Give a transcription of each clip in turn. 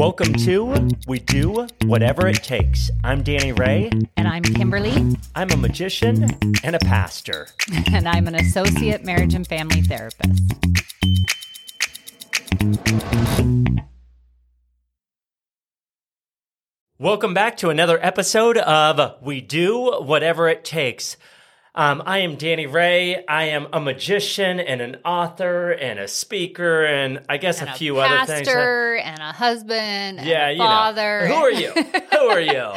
Welcome to We Do Whatever It Takes. I'm Danny Ray. And I'm Kimberly. I'm a magician and a pastor. And I'm an associate marriage and family therapist. Welcome back to another episode of We Do Whatever It Takes. Um, I am Danny Ray. I am a magician and an author and a speaker and I guess And a few pastor, other things. and a husband and yeah, a you know. father. Who are you? Who are you?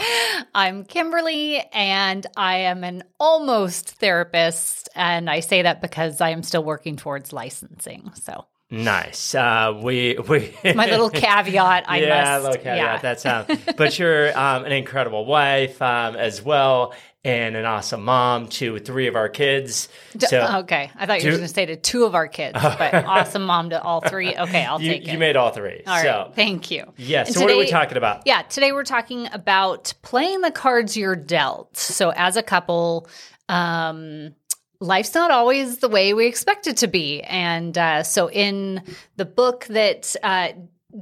I'm Kimberly and I am an almost therapist. And I say that because I am still working towards licensing. So Nice. Uh, we we my little caveat, I yeah, must. little caveat. yeah. That's um, but you're um, an incredible wife um, as well, and an awesome mom to three of our kids. So okay. I thought you were going to say to two of our kids, but awesome mom to all three. Okay, I'll you, take it. you made all three. All right, so thank you. yeah. And So what are we talking about? Yeah, today we're talking about playing the cards you're dealt. So as a couple, um, life's not always the way we expect it to be. And uh, so in the book that uh,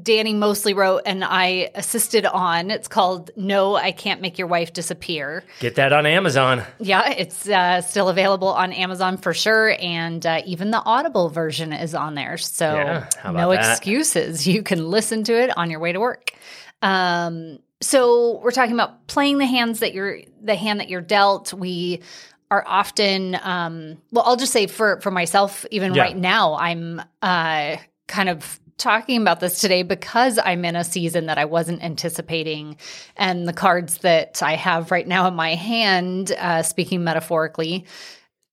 Danny mostly wrote and I assisted on, it's called No, I Can't Make Your Wife Disappear. Get that on Amazon. Yeah, it's uh, still available on Amazon for sure. And uh, even the Audible version is on there. So Yeah, no that? excuses. You can listen to it on your way to work. Um, so we're talking about playing the hands that you're, the hand that you're dealt. We are often, um, well, I'll just say for, for myself, even Yeah. right now, I'm uh, kind of talking about this today because I'm in a season that I wasn't anticipating. And the cards that I have right now in my hand, uh, speaking metaphorically,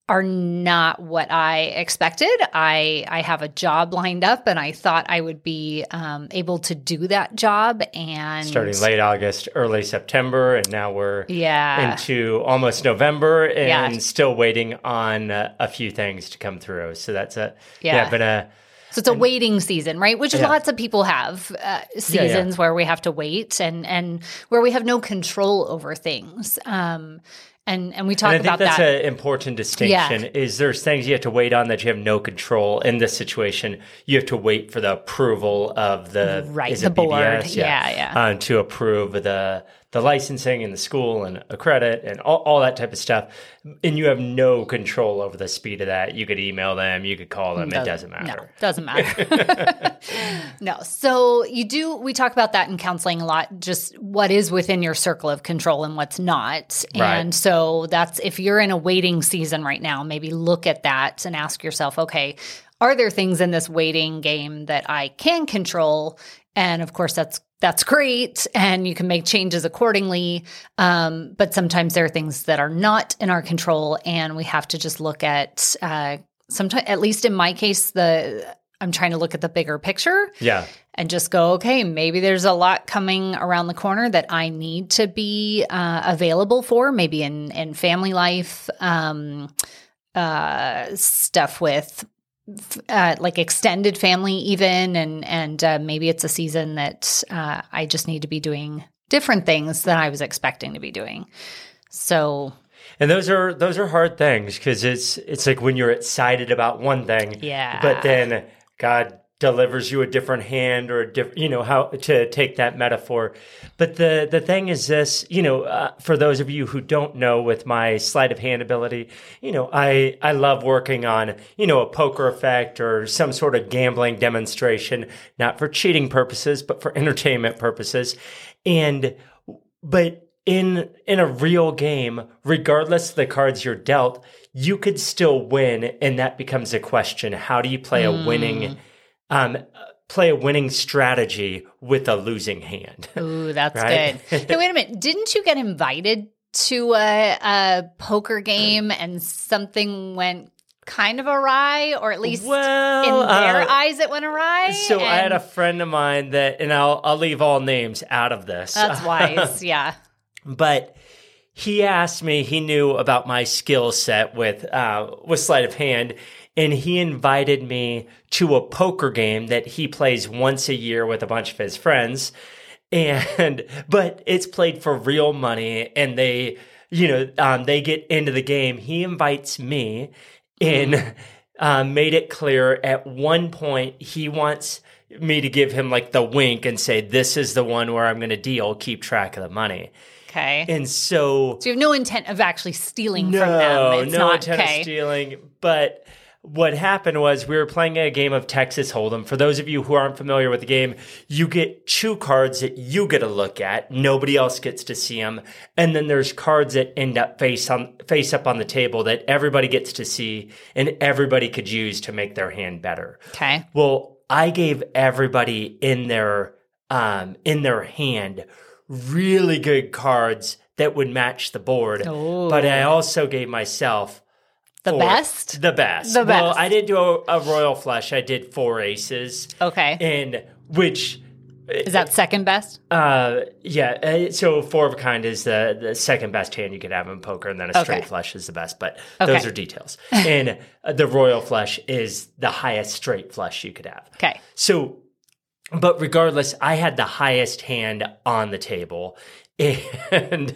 are not what I expected. I I have a job lined up, and I thought I would be um, able to do that job. And Starting late August, early September, and now we're yeah, into almost November, and Yeah. still waiting on uh, a few things to come through. So that's a Yeah. yeah, been a So it's a waiting season, right? Which Yeah. lots of people have uh, seasons where we have to wait and and where we have no control over things. Um, and and we talk And I think about that's that. an important distinction. Is there's things you have to wait on that you have no control in this situation. You have to wait for the approval of the Right, the board. BBS? Yeah, yeah. uh, to approve the the licensing and the school and a credit and all, all that type of stuff. And you have no control over the speed of that. You could email them, you could call them. It doesn't No, matter. doesn't matter. no. So you do, we talk about that in counseling a lot, just what is within your circle of control and what's not. Right. And so that's, if you're in a waiting season right now, maybe look at that and ask yourself, okay, are there things in this waiting game that I can control? And of course, that's that's great, and you can make changes accordingly. Um, but sometimes there are things that are not in our control, and we have to just look at. Uh, sometimes, at least in my case, the I'm trying to look at the bigger picture Yeah. and just go, okay, maybe there's a lot coming around the corner that I need to be uh, available for, maybe in in family life, um, uh, stuff with uh, like extended family, even, and and uh, maybe it's a season that uh, I just need to be doing different things than I was expecting to be doing. So And those are those are hard things because it's it's like when you're excited about one thing, Yeah. but then God delivers you a different hand or a different, you know, how to take that metaphor. But the the thing is this, you know, uh, for those of you who don't know, with my sleight of hand ability, you know, I I love working on, you know, a poker effect or some sort of gambling demonstration, not for cheating purposes, but for entertainment purposes, and but in in a real game regardless of the cards you're dealt you could still win and that becomes a question how do you play a winning um play a winning strategy with a losing hand Ooh, that's Right? good. Hey, wait a minute. Didn't you get invited to a, a poker game and something went kind of awry, or at least well in their uh, eyes it went awry? so i had a friend of mine that and i'll i'll leave all names out of this That's wise. Yeah. But he asked me he knew about my skill set with uh, with sleight of hand and he invited me to a poker game that he plays once a year with a bunch of his friends and but it's played for real money and they you know um, they get into the game he invites me in uh, made it clear at one point he wants me to give him like the wink and say, "This is the one where I'm going to deal. Keep track of the money." Okay. And so, so you have no intent of actually stealing no, from them. It's no not intent okay. of stealing. But what happened was we were playing a game of Texas Hold'em. For those of you who aren't familiar with the game, you get two cards that you get to look at. Nobody else gets to see them, and then there's cards that end up face on face up on the table that everybody gets to see, and everybody could use to make their hand better. Okay. Well, I gave everybody in their um, in their hand really good cards that would match the board. Ooh. But I also gave myself The best? The best. The best. Well. I didn't do a, a royal flush. I did four aces, Okay. and which. Is that second best? Uh, yeah. uh, So four of a kind is the, the second best hand you could have in poker, and then a straight Okay. flush is the best. But Okay. those are details. and uh, the royal flush is the highest straight flush you could have. Okay. So, but regardless, I had the highest hand on the table, and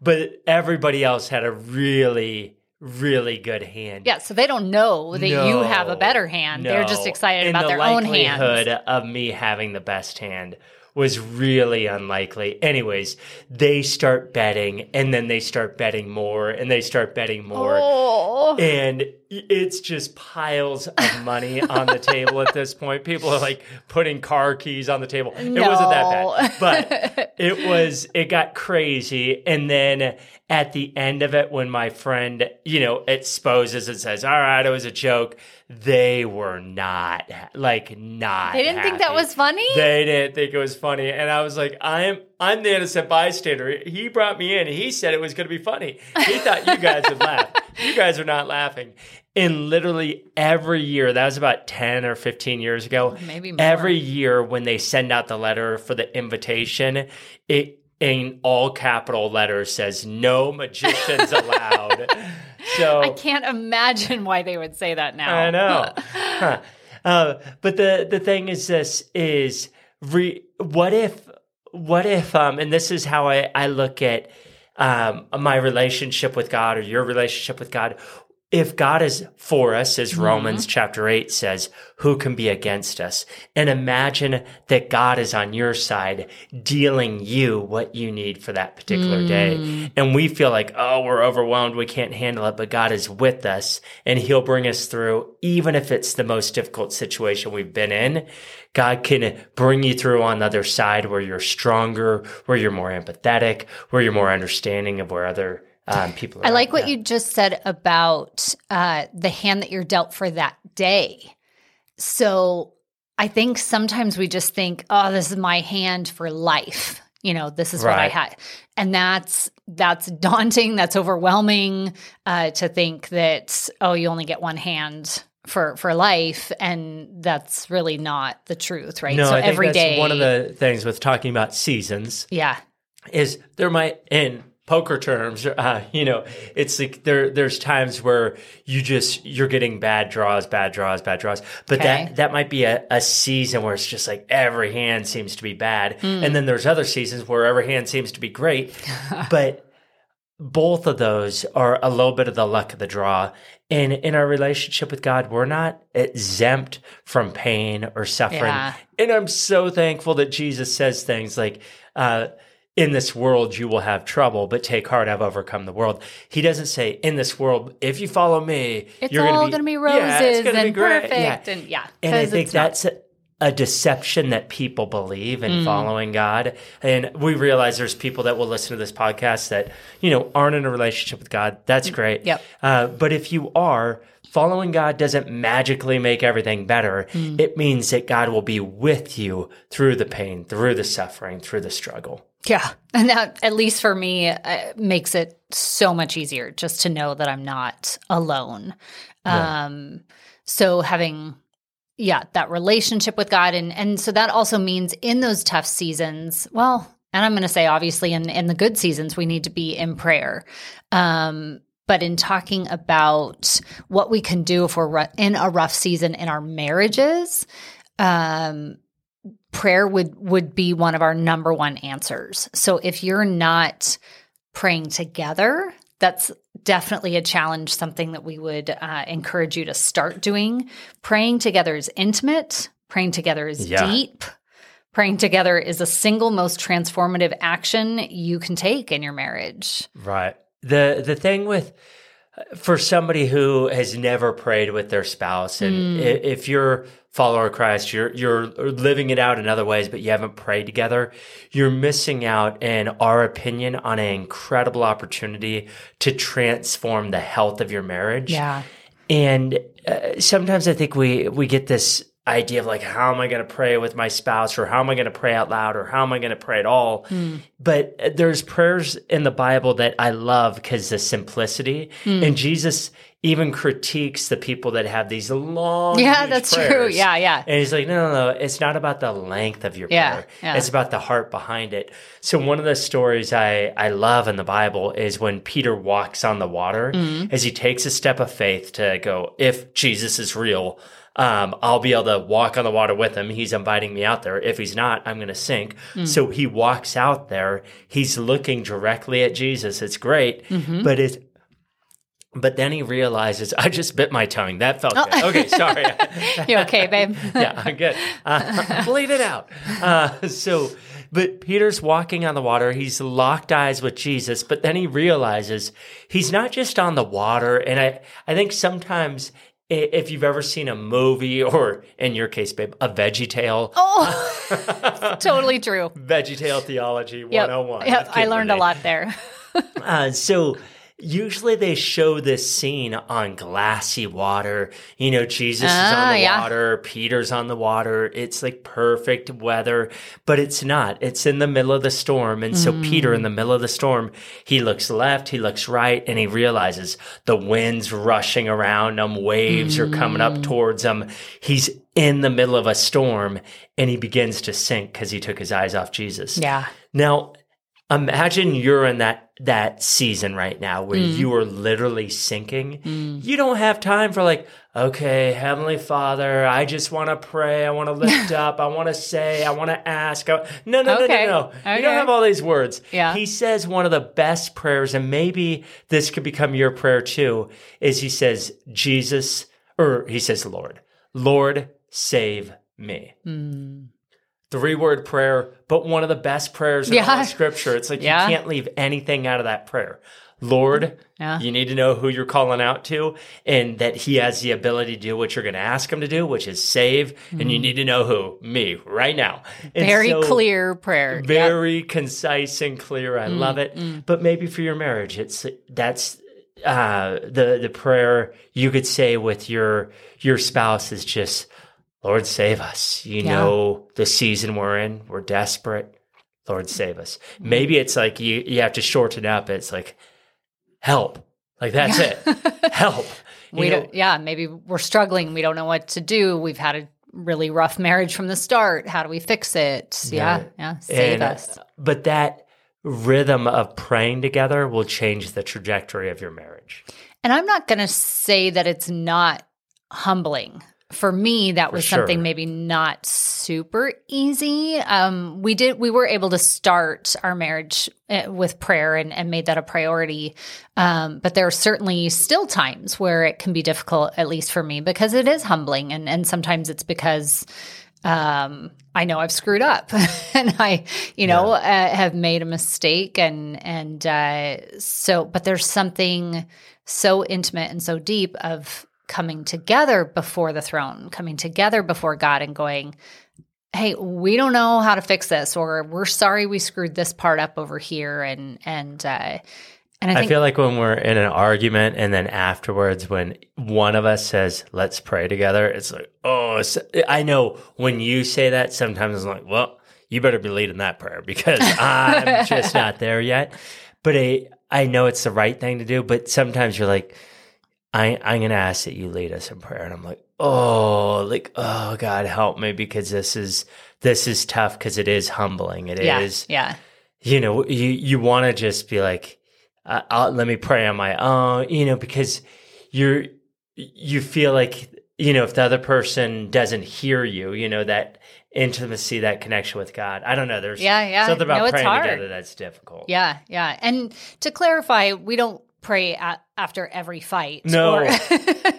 but everybody else had a really, really good hand. Yeah, so they don't know that you have a better hand. They're just excited And about the their own hands. likelihood of me having the best hand was really unlikely. Anyways, they start betting, and then they start betting more, and they start betting more. Oh. And it's just piles of money on the table at this point. People are like putting car keys on the table. It wasn't that bad, but it was, it got crazy. And then at the end of it, when my friend, you know, exposes and says, all right, it was a joke, they were not, like, not. They didn't think that was funny? They didn't think it was funny. And I was like, I'm, I'm the innocent bystander. He brought me in. He said it was going to be funny. He thought you guys would laugh. You guys are not laughing. And literally every year, that was about 10 or 15 years ago. Maybe more. Every year when they send out the letter for the invitation, it in all capital letters says no magicians allowed. So I can't imagine why they would say that now. I know. Huh. Uh, but the the thing is, this is re, what if what if um, and this is how I I look at um my relationship with God or your relationship with God. If God is for us, as mm-hmm. Romans chapter 8 says, who can be against us? And imagine that God is on your side, dealing you what you need for that particular day. Mm. And we feel like, oh, we're overwhelmed. We can't handle it. But God is with us and he'll bring us through, even if it's the most difficult situation we've been in. God can bring you through on the other side where you're stronger, where you're more empathetic, where you're more understanding of where other um, people are. I like at. what you just said about uh, the hand that you're dealt for that day. So I think sometimes we just think, oh, this is my hand for life. You know, this is what I had. And that's that's daunting, that's overwhelming uh, to think that, oh, you only get one hand for for life. And that's really not the truth, right? No, so I think that's day, one of the things with talking about seasons Yeah. is there might in poker terms uh, you know it's like there there's times where you just you're getting bad draws bad draws bad draws but Okay. that that might be a, a season where it's just like every hand seems to be bad Hmm. and then there's other seasons where every hand seems to be great but both of those are a little bit of the luck of the draw and in our relationship with god we're not exempt from pain or suffering Yeah. and i'm so thankful that jesus says things like uh, in this world you will have trouble, but take heart, I've overcome the world. He doesn't say, in this world, if you follow me, It's you're all be, going to be Yeah, it's roses gonna be and great. perfect. Yeah. And yeah. And I think that's a, a deception that people believe in Mm. following God. And we realize there's people that will listen to this podcast that, you know, aren't in a relationship with God. That's great. Mm. Yep. Uh, but if you are, following God doesn't magically make everything better. Mm. It means that God will be with you through the pain, through the suffering, through the struggle. Yeah. And that, at least for me, uh, makes it so much easier just to know that I'm not alone. Um, so having, yeah, that relationship with God. And, and so that also means in those tough seasons, well, and I'm going to say, obviously, in, in the good seasons, we need to be in prayer. Um, but in talking about what we can do if we're in a rough season in our marriages, um, prayer would would be one of our number one answers. So if you're not praying together, that's definitely a challenge, something that we would uh, encourage you to start doing. Praying together is intimate, praying together is Yeah. deep. Praying together is a single most transformative action you can take in your marriage. Right. The the thing with for somebody who has never prayed with their spouse, and i if you're a follower of Christ, you're you're living it out in other ways, but you haven't prayed together, you're missing out, in our opinion, on an incredible opportunity to transform the health of your marriage. Yeah. And uh, sometimes I think we we get this idea of like, how am I going to pray with my spouse, or how am I going to pray out loud, or how am I going to pray at all? But uh, there's prayers in the Bible that I love because the simplicity, and Jesus even critiques the people that have these long, Yeah, that's true. Yeah, yeah. And he's like, no, no, no. It's not about the length of your Yeah, prayer. yeah. It's about the heart behind it. So one of the stories I, I love in the Bible is when Peter walks on the water Mm-hmm. as he takes a step of faith to go, if Jesus is real, um, I'll be able to walk on the water with him. He's inviting me out there. If he's not, I'm going to sink. Mm. So he walks out there. He's looking directly at Jesus. It's great, Mm-hmm. but it, but then he realizes, I just bit my tongue. That felt Oh. good. Okay, sorry. You okay, babe? yeah, I'm good. Uh, bleed it out. Uh, so, but Peter's walking on the water. He's locked eyes with Jesus, but then he realizes he's not just on the water. And I, I think sometimes if you've ever seen a movie or in your case, babe, a Veggie Tale, Oh, totally true. Veggie Tale theology 101. Yep. with I learned a lot there. Uh, so usually they show this scene on glassy water. You know, Jesus is Ah, on the yeah. water, Peter's on the water. It's like perfect weather, but it's not. It's in the middle of the storm. And so Peter, in the middle of the storm, he looks left, he looks right, and he realizes the wind's rushing around him, waves are coming up towards him. He's in the middle of a storm and he begins to sink because he took his eyes off Jesus. Yeah. Now, imagine you're in that that season right now where Mm. you are literally sinking. You don't have time for like, okay, Heavenly Father, I just want to pray, I want to lift up, I want to say, I want to ask. I- No, no, Okay. no, no, no. You Okay. don't have all these words. Yeah. He says one of the best prayers, and maybe this could become your prayer too, is he says, Jesus, or he says, Lord, Lord, save me three word prayer, but one of the best prayers in all Yeah. of scripture. It's like Yeah. you can't leave anything out of that prayer. Lord, Yeah. you need to know who you're calling out to and that he has the ability to do what you're going to ask him to do, which is save. And you need to know who? Me, right now. And Mm. Very so- clear prayer. Yep. very concise and clear. Mm, I love it. But maybe for your marriage, it's that's uh, the the prayer you could say with your your spouse is just, Lord, save us. You Yeah. know the season we're in. We're desperate. Lord, save us. Mm. Maybe it's like you you have to shorten up. It's like help. Like that's it. Help. You we know, don't, yeah, maybe we're struggling. We don't know what to do. We've had a really rough marriage from the start. How do we fix it? Yeah, Yeah. yeah. Save And, uh, us. But that rhythm of praying together will change the trajectory of your marriage. And I'm not going to say that it's not humbling. For me, that was sure. something maybe not super easy. Um, we did, we were able to start our marriage uh, with prayer and, and made that a priority. Um, but there are certainly still times where it can be difficult, at least for me, because it is humbling. And, and sometimes it's because um, I know I've screwed up and I, you know, uh, have made a mistake. And, and, uh, so, but there's something so intimate and so deep of coming together before the throne, coming together before God and going, Hey, we don't know how to fix this, or we're sorry we screwed this part up over here. And, and, uh, and I I feel like when we're in an argument and then afterwards, when one of us says, let's pray together, it's like, oh, it's, I know when you say that, sometimes I'm like, well, you better be leading that prayer because I'm just not there yet. But I, I know it's the right thing to do. But sometimes you're like, I, I'm going to ask that you lead us in prayer. And I'm like, oh, like, oh, God, help me because this is, this is tough because it is humbling. It is yeah, yeah. you know, you you want to just be like, uh, let me pray on my own, you know, because you're you feel like you know if the other person doesn't hear you, you know that intimacy, that connection with God. I don't know. There's Yeah, yeah. something about No, praying hard. together that's difficult. Yeah, yeah. And to clarify, we don't pray a after every fight. No. or-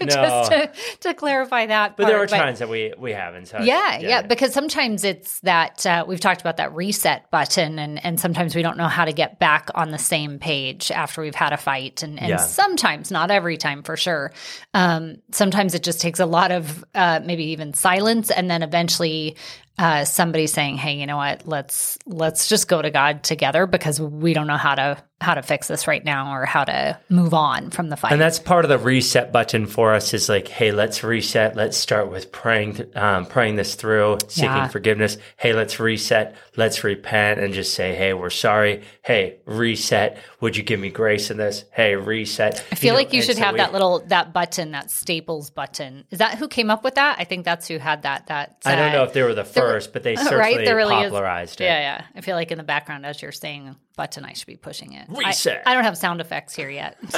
No. just to, to clarify that. But there are part, times that we we haven't. So yeah, yeah, because sometimes it's that uh, we've talked about that reset button, and and sometimes we don't know how to get back on the same page after we've had a fight, and and Yeah. sometimes not every time for sure. Um, sometimes it just takes a lot of uh, maybe even silence, and then eventually. Uh, somebody saying, "Hey, you know what? Let's let's just go to God together because we don't know how to how to fix this right now or how to move on from the fight." And that's part of the reset button for us is like, hey, let's reset. Let's start with praying, um, praying this through, seeking Yeah. forgiveness. Hey, let's reset. Let's repent and just say, hey, we're sorry. Hey, reset. Would you give me grace in this? Hey, reset. I feel know, like you should so have we- that little that button, that Staples button. Is that who came up with that? I think that's who had that. That I don't uh, know if they were the there- first, but they certainly right? There really popularized is. it. Yeah, yeah. I feel like in the background as you're saying button, I should be pushing it. I- Reset. I, don't have sound effects here yet.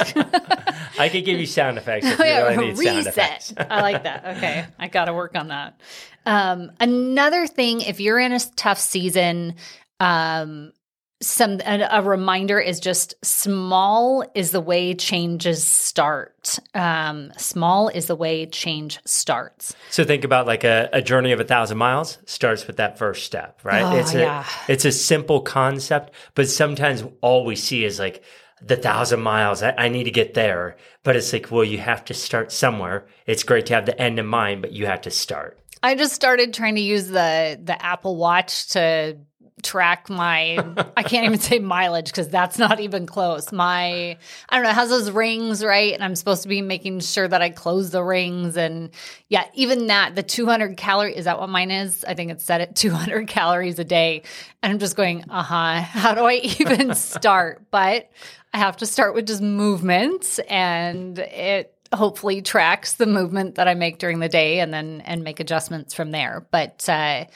I could give you sound effects if you really need sound effects. reset. I like that. Okay, I got to work on that. Um, another thing, if you're in a tough season, um, some a, a reminder is just small is the way changes start. Um, small is the way change starts. So think about like a, a journey of a thousand miles starts with that first step, right? Oh, it's a yeah. it's a simple concept, but sometimes all we see is like the thousand miles. I, I need to get there, but it's like, well, you have to start somewhere. It's great to have the end in mind, but you have to start. I just started trying to use the the Apple Watch to track my I can't even say mileage because that's not even close. My I don't know, it has those rings, right? And I'm supposed to be making sure that I close the rings and yeah, even that, the 200 calorie is that what mine is? I think it's set at 200 calories a day. And I'm just going, uh-huh, how do I even start? But I have to start with just movements and it hopefully tracks the movement that I make during the day and then and make adjustments from there. But uh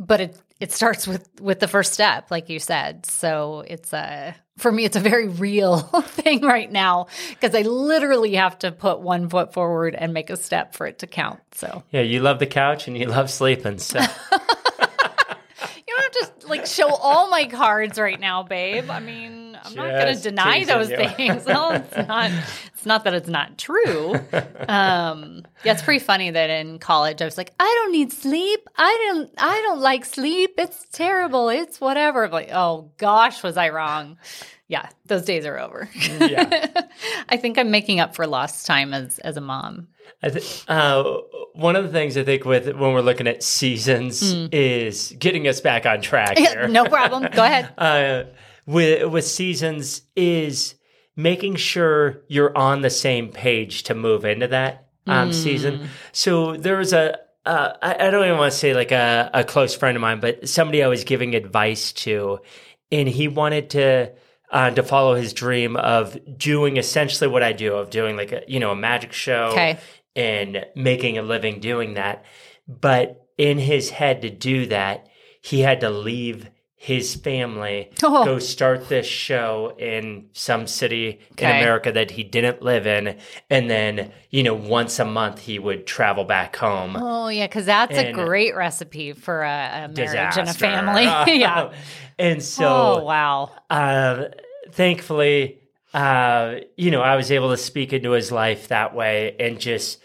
but it it starts with with the first step like you said. So it's a for me it's a very real thing right now because I literally have to put one foot forward and make a step for it to count. So Yeah, you love the couch and you love sleeping. So you don't have to like show all my cards right now, babe. I mean, I'm not going to deny those you. things. No, it's not. It's not that it's not true. Um, yeah, it's pretty funny that in college I was like, I don't need sleep. I don't. I don't like sleep. It's terrible. It's whatever. I'm like, oh gosh, was I wrong? Yeah, those days are over. yeah. I think I'm making up for lost time as as a mom. I th- uh, one of the things I think with when we're looking at seasons is getting us back on track here. no problem. Go ahead. uh, with with seasons is making sure you're on the same page to move into that um, season. So there was a uh, I, I don't even want to say like a, a close friend of mine, but somebody I was giving advice to, and he wanted to. Uh, to follow his dream of doing essentially what I do, of doing like a you know a magic show, Okay. and making a living doing that. But in his head to do that, he had to leave his family, Oh. go start this show in some city in America that he didn't live in. And then, you know, once a month he would travel back home. Oh yeah, because that's a great recipe for a, a marriage and a family. yeah. and so oh wow. uh, thankfully, uh, you know, I was able to speak into his life that way and just,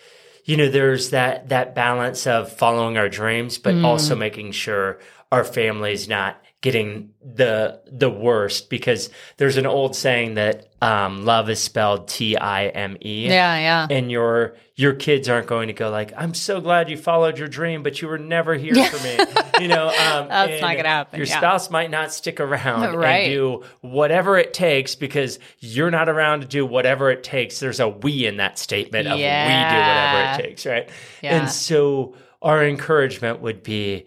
you know, there's that that balance of following our dreams, but Mm. also making sure our family's not getting the the worst because there's an old saying that um, love is spelled T I M E Yeah, yeah. and your your kids aren't going to go like i'm so glad you followed your dream but you were never here for me you know um, That's not gonna happen, your yeah. spouse might not stick around Right. and do whatever it takes because you're not around to do whatever it takes there's a we in that statement of we do whatever it takes right Yeah. and so our encouragement would be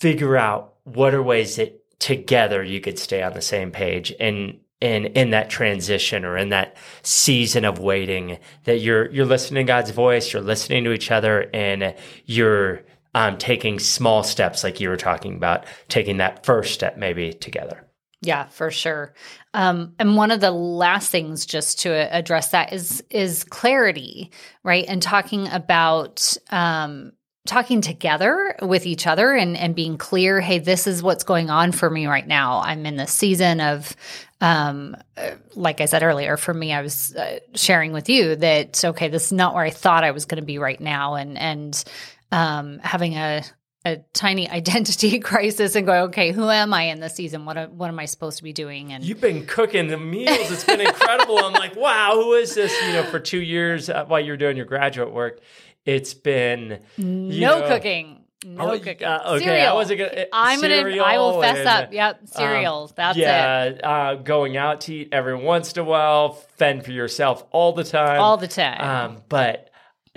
figure out what are ways that together you could stay on the same page and in in that transition or in that season of waiting that you're you're listening to God's voice, you're listening to each other and you're um, taking small steps like you were talking about, taking that first step maybe together. Yeah, for sure. Um, and one of the last things just to address that is is clarity, right? And talking about um, talking together with each other and, and being clear hey this is what's going on for me right now i'm in this season of um, uh, like i said earlier for me i was uh, sharing with you that okay this is not where i thought i was going to be right now and and um, having a a tiny identity crisis and going, okay, who am I in this season? What what am I supposed to be doing? And you've been cooking the meals. It's been incredible. I'm like, wow, who is this? You know, for two years uh, while you're doing your graduate work, it's been no know, cooking. No oh, cooking. Uh, okay, cereal. I wasn't gonna. I'm gonna. I will fess and, up. Yep, cereal. Um, That's yeah, it. uh, going out to eat every once in a while. Fend for yourself all the time. All the time. Um, but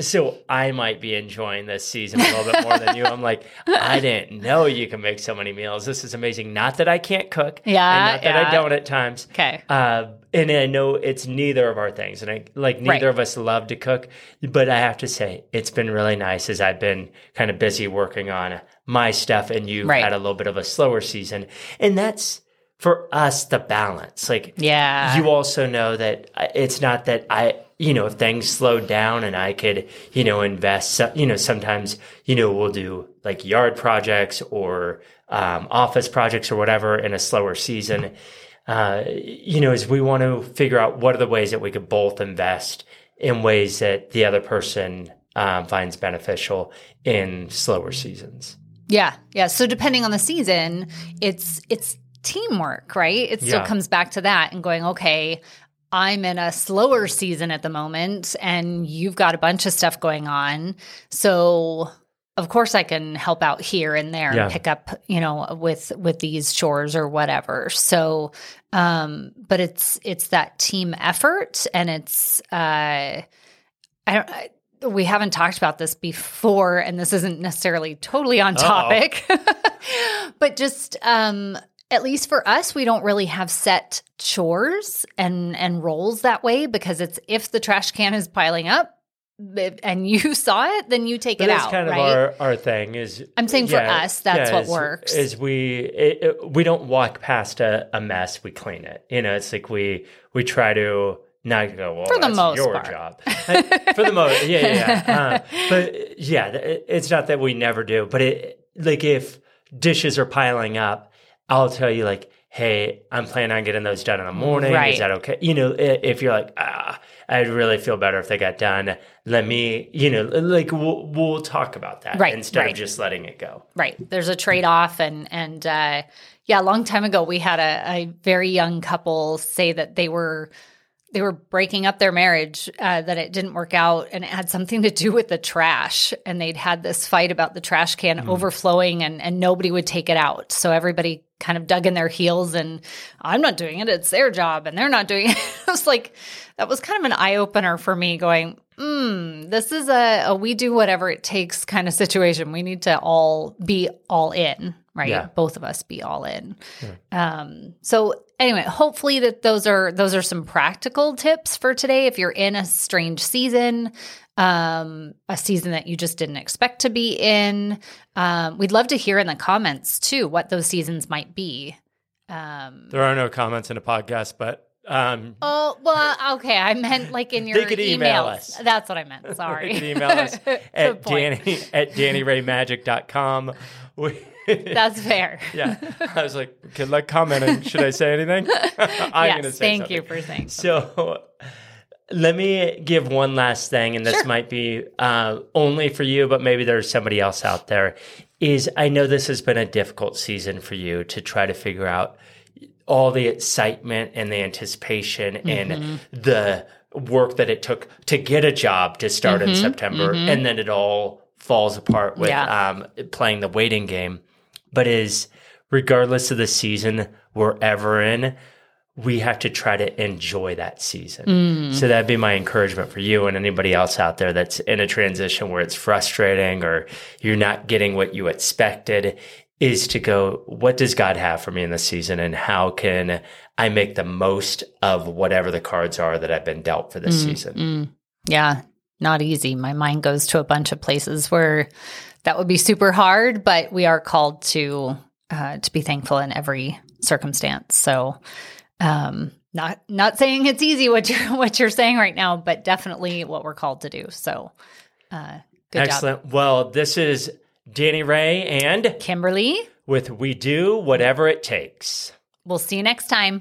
so I might be enjoying this season a little bit more than you. I'm like, I didn't know you can make so many meals. This is amazing. Not that I can't cook. Yeah, and not that I don't at times. Okay. Uh, and I know it's neither of our things, and I like neither Right. of us love to cook. But I have to say, it's been really nice as I've been kind of busy working on my stuff, and you Right. had a little bit of a slower season, and that's for us the balance. Like, Yeah. you also know that it's not that I, you know, if things slowed down and I could, you know, invest, you know, sometimes, you know, we'll do like yard projects or um, office projects or whatever in a slower season. Uh, you know, is we want to figure out what are the ways that we could both invest in ways that the other person um, finds beneficial in slower seasons. Yeah, yeah. So depending on the season, it's it's teamwork, right? It still Yeah. comes back to that and going, okay, I'm in a slower season at the moment, and you've got a bunch of stuff going on. So of course I can help out here and there Yeah. and pick up, you know, with with these chores or whatever. So um, but it's it's that team effort and it's uh I don't I, we haven't talked about this before, and this isn't necessarily totally on topic, but just um, at least for us, we don't really have set chores and and roles that way because it's if the trash can is piling up and you saw it, then you take But it that's out. kind of right? our, our thing is I'm saying for us, that's what is- works. Is we it, it- we don't walk past a, a mess, we clean it. You know, it's like we we try to not go well. For the most your part. job. Uh, for the most, yeah, yeah. yeah. Uh, but yeah, it- it's not that we never do, but it like if dishes are piling up, I'll tell you like. Hey, I'm planning on getting those done in the morning. Right. Is that okay? You know, if you're like, ah, I'd really feel better if they got done. Let me, you know, like we'll, we'll talk about that Right, instead right. of just letting it go. Right. There's a trade off. And, and, uh, yeah, a long time ago, we had a, a very young couple say that they were, they were breaking up their marriage, uh, that it didn't work out and it had something to do with the trash. And they'd had this fight about the trash can overflowing and, and nobody would take it out. So everybody kind of dug in their heels and I'm not doing it. It's their job and they're not doing it. it was like, that was kind of an eye opener for me going, mm, this is a, a we do whatever it takes kind of situation. We need to all be all in, right? Yeah. Both of us be all in. Um, so anyway, hopefully that those are those are some practical tips for today. If you're in a strange season, um, a season that you just didn't expect to be in, um, we'd love to hear in the comments too what those seasons might be. Um, There are no comments in a podcast, but um, Oh well, okay. I meant like in your They could email emails. us. That's what I meant. Sorry. you can email us at. Danny at DannyRayMagic.com. We, That's fair. yeah, I was like, good luck commenting. Should I say anything? I'm yes, gonna say thank something. you for saying. So let me give one last thing, and this Sure. might be uh, only for you, but maybe there's somebody else out there. Is I know this has been a difficult season for you to try to figure out all the excitement and the anticipation Mm-hmm. and the work that it took to get a job to start in September, and then it all falls apart with Mm-hmm. Yeah. um, playing the waiting game. But is regardless of the season we're ever in, we have to try to enjoy that season. Mm. So that'd be my encouragement for you and anybody else out there that's in a transition where it's frustrating or you're not getting what you expected is to go, what does God have for me in this season and how can I make the most of whatever the cards are that I've been dealt for this season? Mm, yeah, not easy. My mind goes to a bunch of places where that would be super hard, but we are called to uh, to be thankful in every circumstance. So, um, not not saying it's easy what you're what you're saying right now, but definitely what we're called to do. So, uh, Good Excellent. Well, this is Danny Ray and. Kimberly, with We Do Whatever It Takes. we'll see you next time.